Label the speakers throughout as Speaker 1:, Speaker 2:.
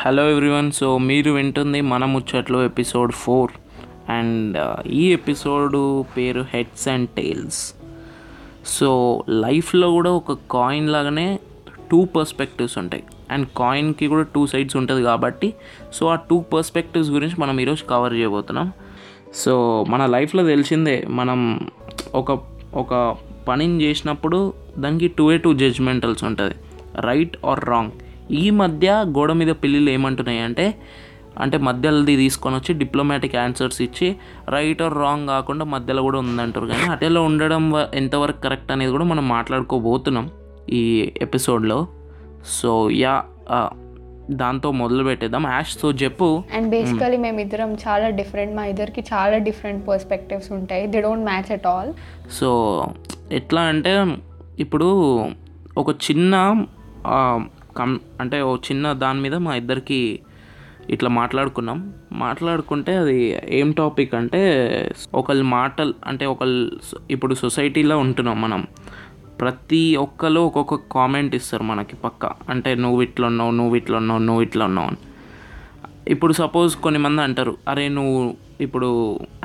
Speaker 1: Hello everyone so మీరు వింటుంది మన ముచ్చట్లు ఎపిసోడ్ ఫోర్ అండ్ ఈ ఎపిసోడ్ పేరు హెడ్స్ అండ్ టైల్స్ సో లైఫ్లో కూడా ఒక కాయిన్ లాగానే టూ పర్స్పెక్టివ్స్ ఉంటాయి. అండ్ కాయిన్కి కూడా టూ సైడ్స్ ఉంటుంది కాబట్టి సో ఆ టూ పర్స్పెక్టివ్స్ గురించి మనం ఈరోజు కవర్ చేయబోతున్నాం. సో మన లైఫ్లో తెలిసిందే మనం ఒక ఒక పనిని చేసినప్పుడు దానికి టూ ఏ టూ జడ్జ్మెంటల్స్ ఉంటుంది. రైట్ ఆర్ రాంగ్ ఈ మధ్య గోడ మీద పిల్లిలు ఏమంటున్నాయి అంటే అంటే మధ్యలోది తీసుకొని వచ్చి డిప్లొమాటిక్ ఆన్సర్స్ ఇచ్చి రైట్ ఆర్ రాంగ్ కాకుండా మధ్యలో కూడా ఉందంటారు. కానీ అటెలో ఉండడం ఎంతవరకు కరెక్ట్ అనేది కూడా మనం మాట్లాడుకోబోతున్నాం ఈ ఎపిసోడ్లో సో యా దాంతో మొదలు పెట్టేద్దాం. యాష్ సో చెప్పు.
Speaker 2: అండ్ బేసికలీ మేమిద్దరం చాలా డిఫరెంట్ మా ఇద్దరికి చాలా డిఫరెంట్ పర్స్పెక్టివ్స్ ఉంటాయి. They don't match at all
Speaker 1: so ఎట్లా అంటే ఇప్పుడు ఒక చిన్న కం అంటే ఓ చిన్న దాని మీద మా ఇద్దరికి ఇట్లా మాట్లాడుకున్నాం. మాట్లాడుకుంటే అది ఏం టాపిక్ అంటే ఒకళ్ళ మాటలు అంటే ఒకళ్ళు ఇప్పుడు సొసైటీలో ఉంటున్నాం మనం. ప్రతి ఒక్కరు ఒక్కొక్క కామెంట్ ఇస్తారు మనకి పక్క. అంటే నువ్వు ఇట్లా ఉన్నావు నువ్వు ఇట్లా ఉన్నావు నువ్వు ఇట్లా ఉన్నావు అని. ఇప్పుడు సపోజ్ కొన్ని మంది అంటారు అరే నువ్వు ఇప్పుడు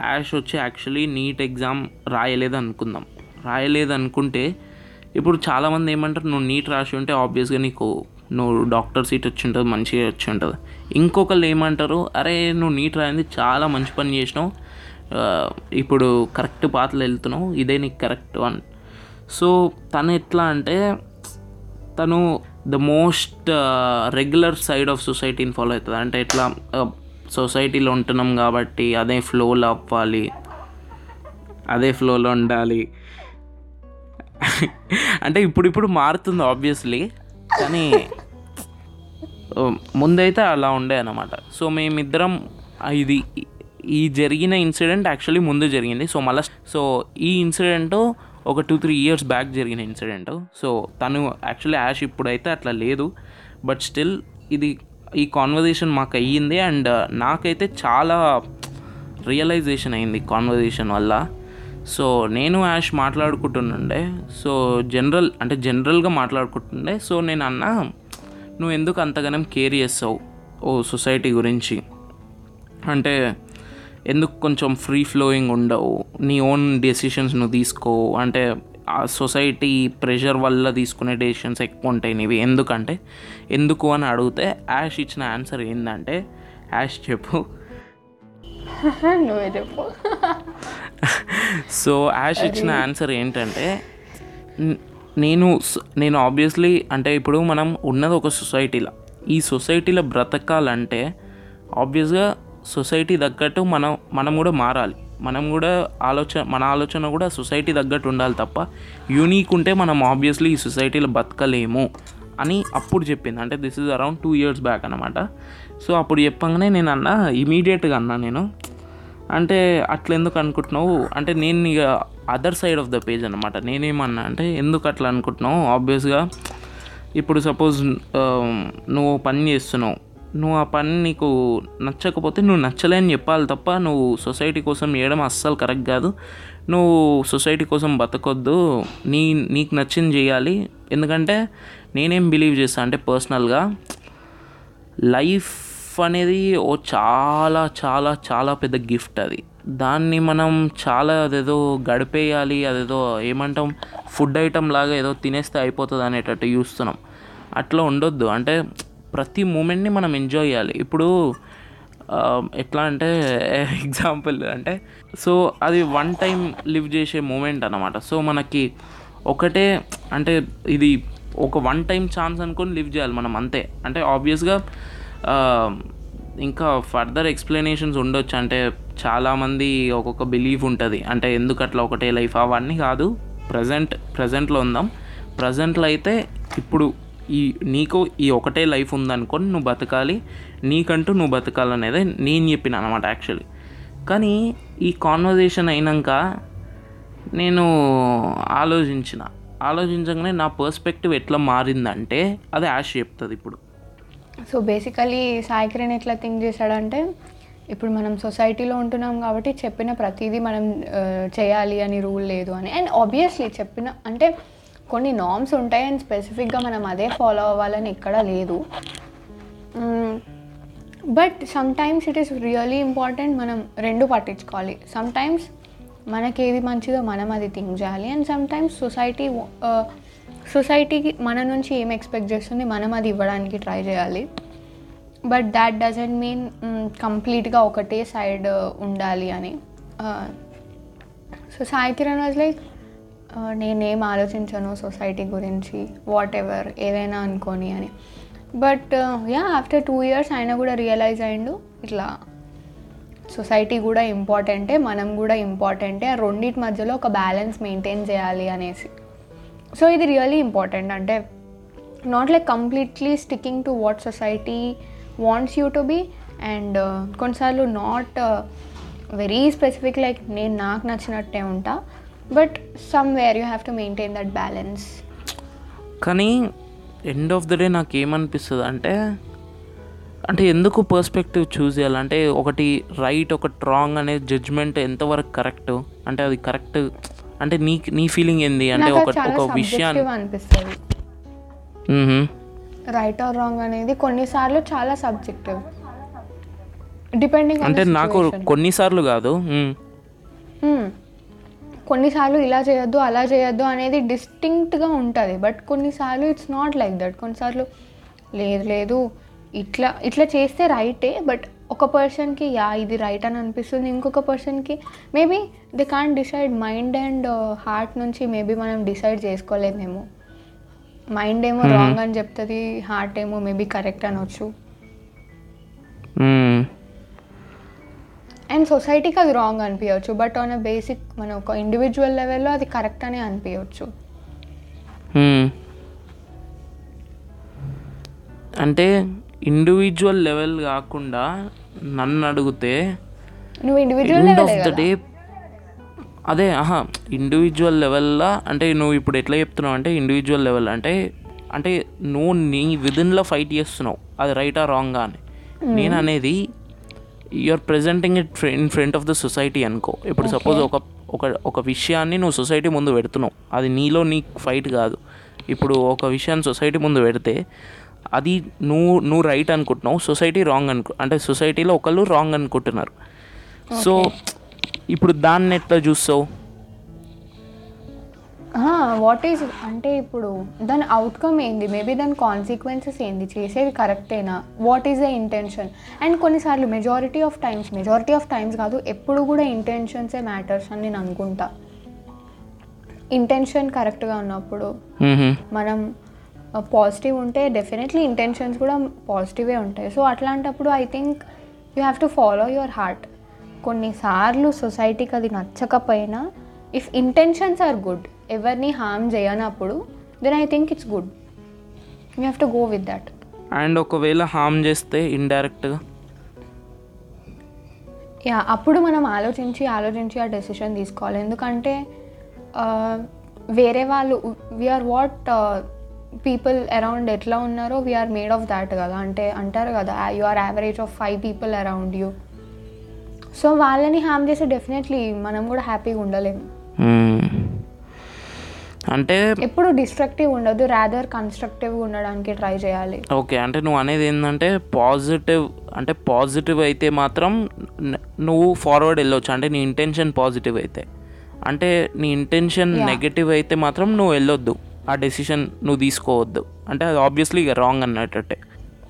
Speaker 1: యాష్ వచ్చి యాక్చువల్లీ నీట్ ఎగ్జామ్ రాయలేదు అనుకుందాం. రాయలేదు అనుకుంటే ఇప్పుడు చాలామంది ఏమంటారు నువ్వు నీట్ రాసి ఉంటే ఆబ్వియస్గా నీకు నువ్వు డాక్టర్ సీట్ వచ్చి ఉంటుంది మంచిగా వచ్చి ఉంటుంది. ఇంకొకళ్ళు ఏమంటారు అరే నువ్వు నీట్ రాయింది చాలా మంచి పని చేసినావు. ఇప్పుడు కరెక్ట్ పాత్రలు వెళ్తున్నావు. ఇదే నీకు కరెక్ట్ వన్. సో తను ఎట్లా అంటే తను the most regular side of సొసైటీని ఫాలో అవుతుంది. అంటే ఎట్లా సొసైటీలో ఉంటున్నాం కాబట్టి అదే ఫ్లోలో అవ్వాలి. అదే ఫ్లోలో ఉండాలి. అంటే ఇప్పుడు ఇప్పుడు మారుతుంది ఆబ్వియస్లీ కానీ ముందైతే అలా ఉండే అనమాట సో మేమిద్దరం ఇది ఈ జరిగిన ఇన్సిడెంట్ యాక్చువల్లీ ముందు జరిగింది. సో మళ్ళీ సో ఈ ఇన్సిడెంట్ ఒక టూ త్రీ ఇయర్స్ బ్యాక్ జరిగిన ఇన్సిడెంట్. సో తను యాక్చువల్లీ యాష్ ఇప్పుడైతే అట్లా లేదు. బట్ స్టిల్ ఇది ఈ కాన్వర్జేషన్ మాకు అయ్యింది అండ్ నాకైతే చాలా రియలైజేషన్ అయింది కాన్వర్జేషన్ వల్ల. సో నేను యాష్ మాట్లాడుకుంటుండే. సో జనరల్ అంటే జనరల్గా మాట్లాడుకుంటుండే. సో నేను అన్నా నువ్వు ఎందుకు అంతగానం కేర్ చేస్తావు ఓ సొసైటీ గురించి? అంటే ఎందుకు కొంచెం ఫ్రీ ఫ్లోయింగ్ ఉండవు? నీ ఓన్ డెసిషన్స్ నువ్వు తీసుకో. అంటే ఆ సొసైటీ ప్రెషర్ వల్ల తీసుకునే డెసిషన్స్ ఎక్కువ ఉంటాయి నీవి. ఎందుకంటే ఎందుకు? అని అడిగితే యాష్ ఇచ్చిన ఆన్సర్ ఏంటంటే యాష్ చెప్పు.
Speaker 2: నువ్వే చెప్పు.
Speaker 1: సో యాష్ ఇచ్చిన ఆన్సర్ ఏంటంటే నేను నేను ఆబ్వియస్లీ అంటే ఇప్పుడు మనం ఉన్నది ఒక సొసైటీలో. ఈ సొసైటీలో బ్రతకాలంటే ఆబ్వియస్గా సొసైటీ తగ్గట్టు మనం మనం కూడా మారాలి. మనం కూడా ఆలోచన మన ఆలోచన కూడా సొసైటీ తగ్గట్టు ఉండాలి తప్ప యూనిక్ ఉంటే మనం ఆబ్వియస్లీ ఈ సొసైటీలో బతకలేము అని అప్పుడు చెప్పింది. అంటే this is around two years back అనమాట సో అప్పుడు చెప్పంగానే నేను అన్నా ఇమీడియట్గా అన్నా నేను అంటే అట్లా ఎందుకు అనుకుంటున్నావు? అంటే నేను ఇక other side of the page అనమాట నేనేమన్నా అంటే ఎందుకు అట్లా అనుకుంటున్నావు? ఆబ్వియస్గా ఇప్పుడు సపోజ్ um, నువ్వు పని చేస్తున్నావు. నువ్వు ఆ పని నీకు నచ్చకపోతే నువ్వు నచ్చలేని చెప్పాలి తప్ప నువ్వు సొసైటీ కోసం చేయడం అస్సలు కరెక్ట్ కాదు. నువ్వు సొసైటీ కోసం బతకొద్దు. నీ నీకు నచ్చింది చేయాలి. ఎందుకంటే నేనేం బిలీవ్ చేస్తాను అంటే పర్సనల్గా లైఫ్ అనేది ఓ చాలా చాలా చాలా పెద్ద గిఫ్ట్ అది. దాన్ని మనం చాలా అదేదో గడిపేయాలి అదేదో ఏమంటాం ఫుడ్ ఐటమ్ లాగా ఏదో తినేస్తే అయిపోతుంది అనేటట్టు చూస్తున్నాం. అట్లా ఉండొద్దు. అంటే ప్రతి మూమెంట్ని మనం ఎంజాయ్ చేయాలి. ఇప్పుడు ఎట్లా అంటే ఎగ్జాంపుల్ అంటే సో అది వన్ టైం లివ్ చేసే మూమెంట్ అనమాట సో మనకి ఒకటే అంటే ఇది ఒక వన్ టైం ఛాన్స్ అనుకొని లివ్ చేయాలి మనం అంతే. అంటే ఆబ్వియస్గా Um, ఇంకా ఫర్దర్ ఎక్స్ప్లెనేషన్స్ ఉండొచ్చు. అంటే చాలామంది ఒక్కొక్క బిలీఫ్ ఉంటుంది. అంటే ఎందుకు అట్లా ఒకటే లైఫ్ అవన్నీ కాదు. ప్రజెంట్ ప్రజెంట్లో ఉందాం. ప్రజెంట్లో అయితే ఇప్పుడు ఈ నీకు ఈ ఒకటే లైఫ్ ఉందనుకొని నువ్వు బతకాలి. నీకంటూ నువ్వు బతకాలనేది నేను చెప్పిన అనమాట యాక్చువల్లీ కానీ ఈ కాన్వర్జేషన్ అయినాక నేను ఆలోచించిన. ఆలోచించగానే నా పర్స్పెక్టివ్ ఎట్లా మారిందంటే అది యాష్ చెప్తుంది ఇప్పుడు.
Speaker 2: సో బేసికలీ సాయి కిరణ్ ఎట్లా థింక్ చేశాడంటే ఇప్పుడు మనం సొసైటీలో ఉంటున్నాం కాబట్టి చెప్పిన ప్రతిదీ మనం చేయాలి అని రూల్ లేదు అని. అండ్ ఆబ్వియస్లీ చెప్పిన అంటే కొన్ని నామ్స్ ఉంటాయి అండ్ స్పెసిఫిక్గా మనం అదే ఫాలో అవ్వాలని ఇక్కడ లేదు. But sometimes it is really important మనం రెండు పట్టించుకోవాలి. సమ్టైమ్స్ మనకేది మనకి ఏది మంచిదో మనం అది థింక్ చేయాలి. అండ్ సమ్టైమ్స్ సొసైటీ సొసైటీకి మన నుంచి ఏం ఎక్స్పెక్ట్ చేస్తుంది మనం అది ఇవ్వడానికి ట్రై చేయాలి. బట్ దాట్ డజంట్ మీన్ కంప్లీట్గా ఒకటే సైడ్ uh, ఉండాలి అని. Uh, so Sai Kiran was like uh, నేనేం ఆలోచించను సొసైటీ గురించి వాట్ ఎవర్ ఏదైనా అనుకోని అని. But yeah after two years ఆయన కూడా రియలైజ్ అయిండు ఇట్లా సొసైటీ కూడా ఇంపార్టెంటే మనం కూడా ఇంపార్టెంటే ఆ రెండింటి మధ్యలో ఒక బ్యాలెన్స్ మెయింటైన్ చేయాలి అనేసి. సో ఇది రియలీ ఇంపార్టెంట్ అంటే not like completely sticking to what society wants you to be and కొన్నిసార్లు నాట్ వెరీ స్పెసిఫిక్ లైక్ నేను నాకు నచ్చినట్టే ఉంటా. But somewhere you have to maintain that balance
Speaker 1: కానీ ఎండ్ ఆఫ్ ద డే నాకు ఏమనిపిస్తుంది అంటే అంటే ఎందుకు పర్స్పెక్టివ్ చూస్ చేయాలి? అంటే ఒకటి రైట్ ఒకటి రాంగ్ అనే జడ్జ్మెంట్ ఎంతవరకు కరెక్ట్ అంటే అది కరెక్ట్ అంటే నీ నీ ఫీలింగ్ ఏంది? అంటే ఒక ఒక విషయాన్ని
Speaker 2: అనిపిస్తుంది. రైట్ ఆర్ రాంగ్ అనేది కొన్నిసార్లు చాలా సబ్జెక్టివ్ డిపెండింగ్
Speaker 1: అంటే నాకు కొన్నిసార్లు కాదు.
Speaker 2: కొన్నిసార్లు ఇలా చేయొద్దు అలా చేయొద్దు అనేది డిస్టింక్ట్గా ఉంటుంది. బట్ కొన్నిసార్లు ఇట్స్ నాట్ లైక్ దట్ కొన్నిసార్లు లేదు లేదు ఇట్లా ఇట్లా చేస్తే రైటే బట్ ఒక పర్సన్కి యా ఇది రైట్ అని అనిపిస్తుంది. ఇంకొక పర్సన్కి maybe they can't decide mind and heart నుంచి మేబీ మనం డిసైడ్ చేసుకోలేమేమో. మైండ్ ఏమో రాంగ్ అని చెప్తుంది హార్ట్ ఏమో మేబీ కరెక్ట్ అనొచ్చు. అండ్ సొసైటీకి అది రాంగ్ అనిపించవచ్చు బట్ ఆన్ అ బేసిక్ మన ఒక ఇండివిజువల్ లెవెల్లో అది కరెక్ట్ అని అనిపించవచ్చు
Speaker 1: మ్మ్. అంటే ఇండివిజువల్ లెవెల్ కాకుండా నన్ను అడిగితే
Speaker 2: నువ్వు individual
Speaker 1: end of the day అదే ఆహా ఇండివిజువల్ లెవెల్లో అంటే నువ్వు ఇప్పుడు ఎట్లా చెప్తున్నావు అంటే ఇండివిజువల్ లెవెల్ అంటే అంటే నువ్వు నీ విదిన్లో ఫైట్ చేస్తున్నావు. అది రైటా రాంగా అని. నేను అనేది you're presenting it in front of the society అనుకో. ఇప్పుడు సపోజ్ ఒక ఒక ఒక విషయాన్ని నువ్వు సొసైటీ ముందు పెడుతున్నావు. అది నీలో నీ ఫైట్ కాదు. ఇప్పుడు ఒక విషయాన్ని సొసైటీ ముందు పెడితే అది నువ్వు నువ్వు రైట్ అనుకుంటున్నావు సొసైటీ రాంగ్ అనుకో అంటే సొసైటీలో ఒకళ్ళు రాంగ్ అనుకుంటున్నారు. సో ఇప్పుడు దాన్ని ఎట్లా చూస్తావు?
Speaker 2: వాట్ ఈస్ అంటే ఇప్పుడు దాని అవుట్కమ్ ఏంది? మేబీ దాని కాన్సిక్వెన్సెస్ ఏంది? చేసేది కరెక్టేనా what is the intention and కొన్నిసార్లు majority of times majority of times కాదు ఎప్పుడు కూడా ఇంటెన్షన్సే మ్యాటర్స్ అని నేను అనుకుంటా. ఇంటెన్షన్ కరెక్ట్గా ఉన్నప్పుడు. మనం పాజిటివ్ ఉంటే డెఫినెట్లీ ఇంటెన్షన్స్ కూడా పాజిటివే ఉంటాయి. సో అట్లాంటప్పుడు I think you have to follow your heart కొన్నిసార్లు సొసైటీకి అది నచ్చకపోయినా ఇఫ్ ఇంటెన్షన్స్ ఆర్ గుడ్ ఎవరిని హామ్ చేయనప్పుడు then I think it's good you have to go with that
Speaker 1: and ఒకవేళ హామ్ చేస్తే ఇండైరెక్ట్గా
Speaker 2: యా అప్పుడు మనం ఆలోచించి ఆలోచించి ఆ డెసిషన్ తీసుకోవాలి. ఎందుకంటే ఆ, వేరే వాళ్ళు వీఆర్ వాట్ పీపుల్ అరౌండ్ ఎట్లా ఉన్నారో వీఆర్ మేడ్ ఆఫ్ దాట్ కదా. అంటే అంటారు కదా you or average of five people around you so వాళ్ళని హామ్ చేస్తే డెఫినెట్లీ మనం కూడా హ్యాపీగా ఉండలేము.
Speaker 1: అంటే
Speaker 2: ఎప్పుడు డిస్ట్రక్టివ్ ఉండదు రాదర్ కన్స్ట్రక్టివ్గా ఉండడానికి ట్రై చేయాలి.
Speaker 1: ఓకే అంటే నువ్వు అనేది ఏంటంటే పాజిటివ్ అంటే పాజిటివ్ అయితే మాత్రం నువ్వు ఫార్వర్డ్ వెళ్ళొచ్చు. అంటే నీ ఇంటెన్షన్ పాజిటివ్ అయితే. అంటే నీ ఇంటెన్షన్. నెగటివ్ అయితే మాత్రం నువ్వు వెళ్ళొద్దు. ఆ డెసిషన్ నువ్వు తీసుకోవద్దు. అంటే అది ఆబ్వియస్లీ ఇక రాంగ్ అన్నట్టే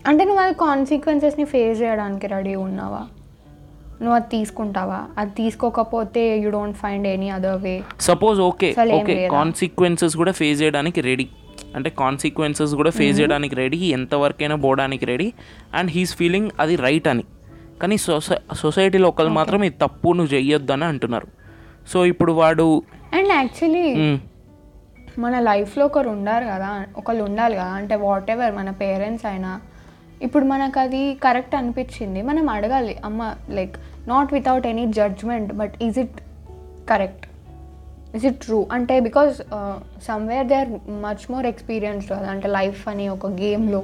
Speaker 2: అంటే నువ్వు అది కాన్సిక్వెన్సెస్ని ఫేస్ చేయడానికి రెడీ ఉన్నావా? నువ్వు అది తీసుకుంటావా? అది తీసుకోకపోతే you don't find any other way
Speaker 1: suppose okay okay? Consequences కూడా ఫేస్ చేయడానికి రెడీ అంటే కాన్సిక్వెన్సెస్ కూడా ఫేస్ చేయడానికి రెడీ ఎంతవరకైనా పోవడానికి రెడీ అండ్ హీస్ ఫీలింగ్ అది రైట్ అని. కానీ సొసై సొసైటీలో ఒకళ్ళు మాత్రం ఇది తప్పు నువ్వు చెయ్యొద్దు అని అంటున్నారు. సో ఇప్పుడు వాడు
Speaker 2: అండ్ యాక్చువల్లీ మన లైఫ్లో ఒకరు ఉండారు కదా ఒకళ్ళు ఉండాలి కదా అంటే వాట్ ఎవర్ మన పేరెంట్స్ అయినా. ఇప్పుడు మనకు అది కరెక్ట్ అనిపించింది మనం అడగాలి అమ్మ like not without any judgement but is it correct is it true అంటే because somewhere they are much more experienced కదా అంటే లైఫ్ అని ఒక గేమ్లో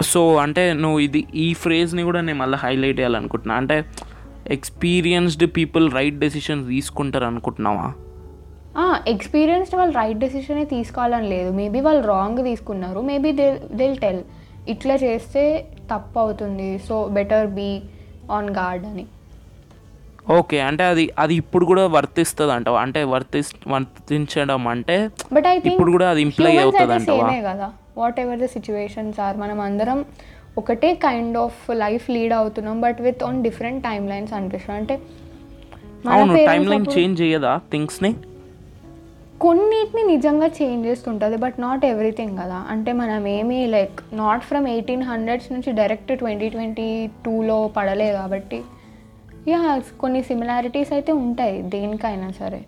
Speaker 1: సో అంటే నువ్వు ఇది ఈ ఫ్రేజ్ని కూడా నేను మళ్ళీ హైలైట్ చేయాలనుకుంటున్నా. అంటే ఎక్స్పీరియన్స్డ్ పీపుల్ రైట్ డెసిషన్స్ తీసుకుంటారు అనుకుంటున్నావా
Speaker 2: ఎక్స్పీరియన్స్డ్ వాళ్ళు రైట్ డెసిషనే తీసుకోవాలని లేదు. మేబీ వాళ్ళు రాంగ్ తీసుకున్నారు. మేబీ దే దిల్ టెల్ ఇట్లా చేస్తే తప్పు అవుతుంది. So better be on guard అని.
Speaker 1: ఓకే అంటే అది అది ఇప్పుడు కూడా వర్తిస్తుంది అంటావా అంటే వర్తి వర్తించడం అంటే
Speaker 2: బట్ ఐ
Speaker 1: ఇప్పుడు కూడా అది ఇంప్లై అవుతుంది
Speaker 2: సేమే కదా. Whatever the situations are మనం అందరం ఒకటే కైండ్ ఆఫ్ లైఫ్ లీడ్ అవుతున్నాం but with on different time lines అనిపిస్తుంది. అంటే
Speaker 1: అవును టైం లైన్ చేంజ్ చేయదా థింగ్స్ని
Speaker 2: కొన్నిటిని నిజంగా చేంజ్ చేస్తుంటుంది బట్ నాట్ ఎవ్రీథింగ్ కదా. అంటే మనం ఏమీ like not from eighteen hundreds నుంచి డైరెక్ట్ ట్వంటీ ట్వంటీ టూలో పడలేదు కాబట్టి యా కొన్ని సిమిలారిటీస్ అయితే ఉంటాయి దేనికైనా సరే.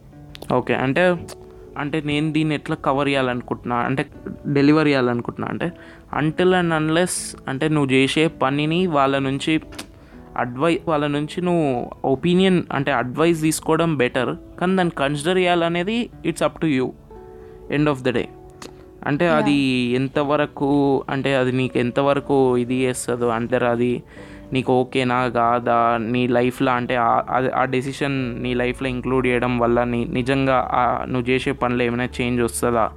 Speaker 1: ఓకే అంటే అంటే నేను దీన్ని ఎట్లా కవర్ చేయాలనుకుంటున్నా అంటే డెలివర్ చేయాలనుకుంటున్నా అంటే అంటిల్ అండ్ అన్లెస్ అంటే నువ్వు చేసే పనిని వాళ్ళ నుంచి అడ్వై వాళ్ళ నుంచి నువ్వు ఒపీనియన్ అంటే అడ్వైస్ తీసుకోవడం బెటర్ కానీ దాన్ని కన్సిడర్ చేయాలనేది it's up to you end of the day అంటే అది ఎంతవరకు అంటే అది నీకు ఎంతవరకు ఇది చేస్తుందో అంటే అది నీకు ఓకేనా కాదా నీ లైఫ్లో అంటే ఆ- డెసిషన్ నీ లైఫ్లో ఇంక్లూడ్ చేయడం వల్ల నీ నిజంగా నువ్వు చేసే పనిలో ఏమైనా చేంజ్ వస్తుందా?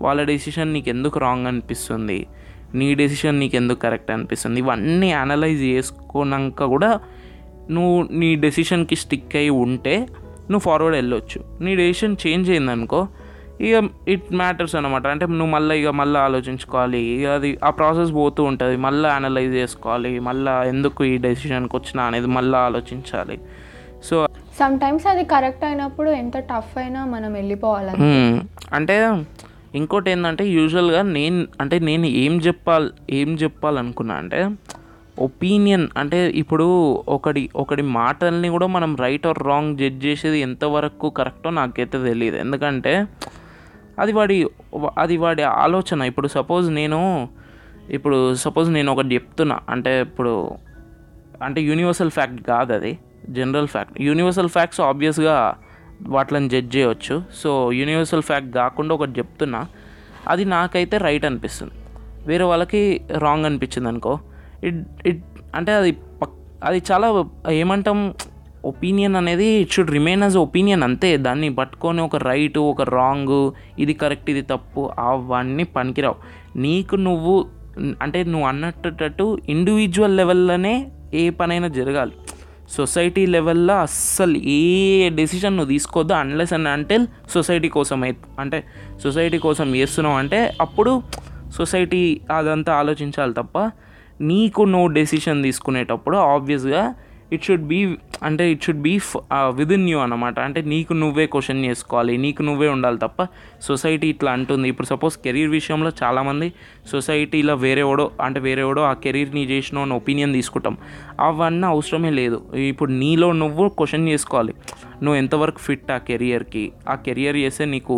Speaker 1: వాళ్ళ డెసిషన్ నీకు ఎందుకు రాంగ్ అనిపిస్తుంది? నీ డెసిషన్ నీకు ఎందుకు కరెక్ట్ అనిపిస్తుంది? ఇవన్నీ అనలైజ్ చేసుకున్నాక కూడా నువ్వు నీ డెసిషన్కి స్టిక్ అయి ఉంటే నువ్వు ఫార్వర్డ్ వెళ్ళొచ్చు. నీ డెసిషన్ చేంజ్ అయిందనుకో ఇక ఇట్ మ్యాటర్స్ అనమాట అంటే నువ్వు మళ్ళీ ఇక మళ్ళీ ఆలోచించుకోవాలి. ఇక అది ఆ ప్రాసెస్ పోతూ ఉంటుంది. మళ్ళీ అనలైజ్ చేసుకోవాలి. మళ్ళీ ఎందుకు ఈ డెసిషన్కి వచ్చినా అనేది మళ్ళీ ఆలోచించాలి. సో
Speaker 2: సమ్ టైమ్స్ అది కరెక్ట్ అయినప్పుడు ఎంత టఫ్ అయినా మనం వెళ్ళిపోవాలి.
Speaker 1: అంటే ఇంకోటి ఏంటంటే యూజువల్గా నేను అంటే నేను ఏం చెప్పాలి ఏం చెప్పాలనుకున్నా అంటే ఒపీనియన్ అంటే ఇప్పుడు ఒకటి ఒకటి మాటల్ని కూడా మనం రైట్ ఆర్ రాంగ్ జడ్జ్ చేసేది ఎంతవరకు కరెక్టో నాకైతే తెలియదు ఎందుకంటే అది వాడి అది వాడి ఆలోచన. ఇప్పుడు సపోజ్ నేను ఇప్పుడు సపోజ్ నేను ఒకటి చెప్తున్నా. అంటే ఇప్పుడు అంటే యూనివర్సల్ ఫ్యాక్ట్ కాదు అది జనరల్ ఫ్యాక్ట్ యూనివర్సల్ ఫ్యాక్ట్స్ ఆబ్వియస్గా వాటిని జడ్జ్ చేయవచ్చు సో యూనివర్సల్ ఫ్యాక్ట్ కాకుండా ఒకటి చెప్తున్నా. అది నాకైతే రైట్ అనిపిస్తుంది. వేరే వాళ్ళకి రాంగ్ అనిపించింది అనుకో. ఇట్ ఇట్ అంటే అది పక్ అది చాలా ఏమంటాం ఒపీనియన్ అనేది it should remain as opinion అంతే. దాన్ని పట్టుకొని ఒక రైట్ ఒక రాంగ్ ఇది కరెక్ట్ ఇది తప్పు అవన్నీ పనికిరావు. నీకు నువ్వు అంటే నువ్వు అన్నట్టు ఇండివిజువల్ లెవెల్లోనే ఏ పనైనా జరగాలి. సొసైటీ లెవెల్లో అస్సలు ఏ డెసిషన్ నువ్వు తీసుకోవద్దు అన్లెస్ అండ్ అంటెల్ సొసైటీ కోసం అయి- అంటే సొసైటీ కోసం చేస్తున్నావు అంటే అప్పుడు సొసైటీ అదంతా ఆలోచించాలి తప్ప నీకు నువ్వు డెసిషన్ తీసుకునేటప్పుడు ఆబ్వియస్గా ఇట్ షుడ్ బీ అంటే it should be within you అనమాట అంటే నీకు నువ్వే క్వశ్చన్ చేసుకోవాలి నీకు నువ్వే ఉండాలి తప్ప సొసైటీ ఇట్లా అంటుంది. ఇప్పుడు సపోజ్ కెరీర్ విషయంలో చాలామంది సొసైటీలో వేరేవాడో అంటే వేరేవాడో ఆ కెరీర్ని చేసిన అని ఒపీనియన్ తీసుకుంటాం. అవన్నీ అవసరమే లేదు. ఇప్పుడు నీలో నువ్వు క్వశ్చన్ చేసుకోవాలి. నువ్వు ఎంతవరకు ఫిట్ ఆ కెరియర్కి ఆ కెరియర్ చేస్తే నీకు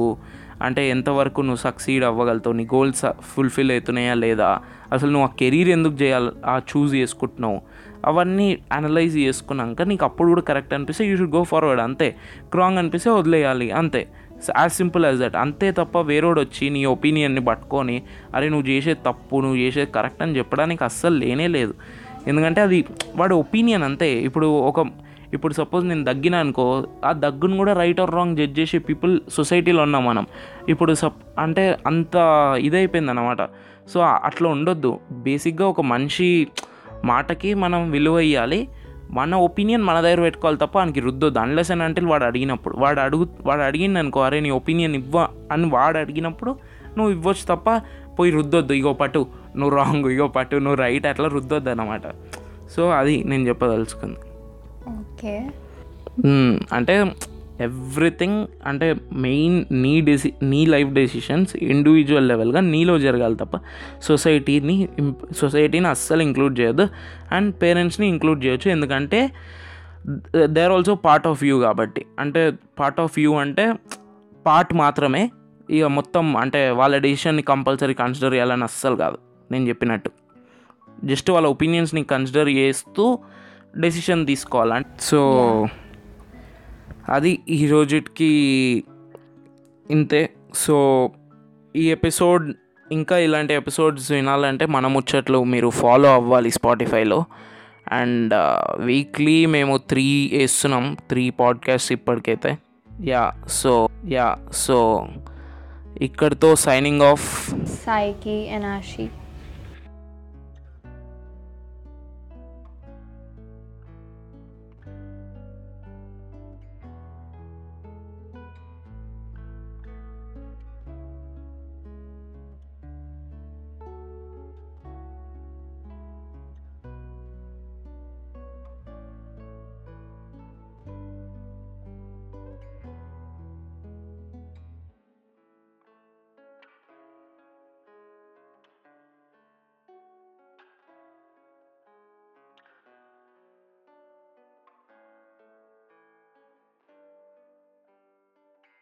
Speaker 1: అంటే ఎంతవరకు నువ్వు సక్సీడ్ అవ్వగలుగుతావు? నీ గోల్స్ ఫుల్ఫిల్ అవుతున్నాయా లేదా? అసలు నువ్వు ఆ కెరీర్ ఎందుకు చేయాలి? ఆ చూస్ చేసుకుంటున్నావు? అవన్నీ అనలైజ్ చేసుకున్నాక నీకు అప్పుడు కూడా కరెక్ట్ అనిపిస్తే యూ షుడ్ గో ఫార్వర్డ్ అంతే. క్రాంగ్ అనిపిస్తే వదిలేయాలి అంతే. యాజ్ సింపుల్ యాజ్ దట్ అంతే తప్ప వేరేవాడు వచ్చి నీ ఒపీనియన్ని పట్టుకొని అరే నువ్వు చేసే తప్పు నువ్వు చేసేది కరెక్ట్ అని చెప్పడానికి అస్సలు లేనే లేదు. ఎందుకంటే అది వాడి ఒపీనియన్ అంతే. ఇప్పుడు ఒక ఇప్పుడు సపోజ్ నేను దగ్గిన అనుకో ఆ దగ్గును కూడా రైట్ ఆర్ రాంగ్ జడ్జ్ చేసే పీపుల్ సొసైటీలో ఉన్నాం మనం. ఇప్పుడు సప్ అంటే అంత ఇదైపోయింది అనమాట సో అట్లా ఉండొద్దు. బేసిక్గా ఒక మనిషి మాటకి మనం విలువ ఇవ్వాలి మన ఒపీనియన్ మన దగ్గర పెట్టుకోవాలి తప్ప ఆయనకి రుద్దొద్దు. అన్లెస్ అని అంటే వాడు అడిగినప్పుడు వాడు అడుగు వాడు అడిగింది అనుకో అరే నీ ఒపీనియన్ ఇవ్వ అని వాడు అడిగినప్పుడు నువ్వు ఇవ్వచ్చు తప్ప పోయి రుద్దొద్దు. ఇగో పట్టు నువ్వు రాంగ్ ఇగో పట్టు నువ్వు రైట్ అట్లా రుద్దొద్దు అనమాట సో అది నేను చెప్పదలుచుకుంది.
Speaker 2: ఓకే.
Speaker 1: అంటే ఎవ్రీథింగ్ అంటే మెయిన్ నీ డెసి నీ లైఫ్ డెసిషన్స్ ఇండివిజువల్ లెవెల్గా నీలో జరగాలి తప్ప సొసైటీని సొసైటీని అస్సలు ఇంక్లూడ్ చేయొద్దు అండ్ పేరెంట్స్ని ఇంక్లూడ్ చేయొచ్చు. ఎందుకంటే they are also part of you కాబట్టి. అంటే పార్ట్ ఆఫ్ యూ అంటే పార్ట్ మాత్రమే. ఇక మొత్తం అంటే వాళ్ళ డెసిషన్ని కంపల్సరీ కన్సిడర్ చేయాలని అస్సలు కాదు. నేను చెప్పినట్టు. జస్ట్ వాళ్ళ ఒపీనియన్స్ని కన్సిడర్ చేస్తూ డెసిషన్ తీసుకోవాలంటే సో అది ఈ రోజుకి ఇంతే. సో ఈ ఎపిసోడ్ ఇంకా ఇలాంటి ఎపిసోడ్స్ వినాలంటే మన ముచ్చట్లు మీరు ఫాలో అవ్వాలి స్పాటిఫైలో. అండ్ వీక్లీ మేము త్రీ వేస్తున్నాం త్రీ పాడ్కాస్ట్ ఇప్పటికైతే. యా సో యా సో ఇక్కడితో సైనింగ్ ఆఫ్
Speaker 2: సాయికి ఎనాషి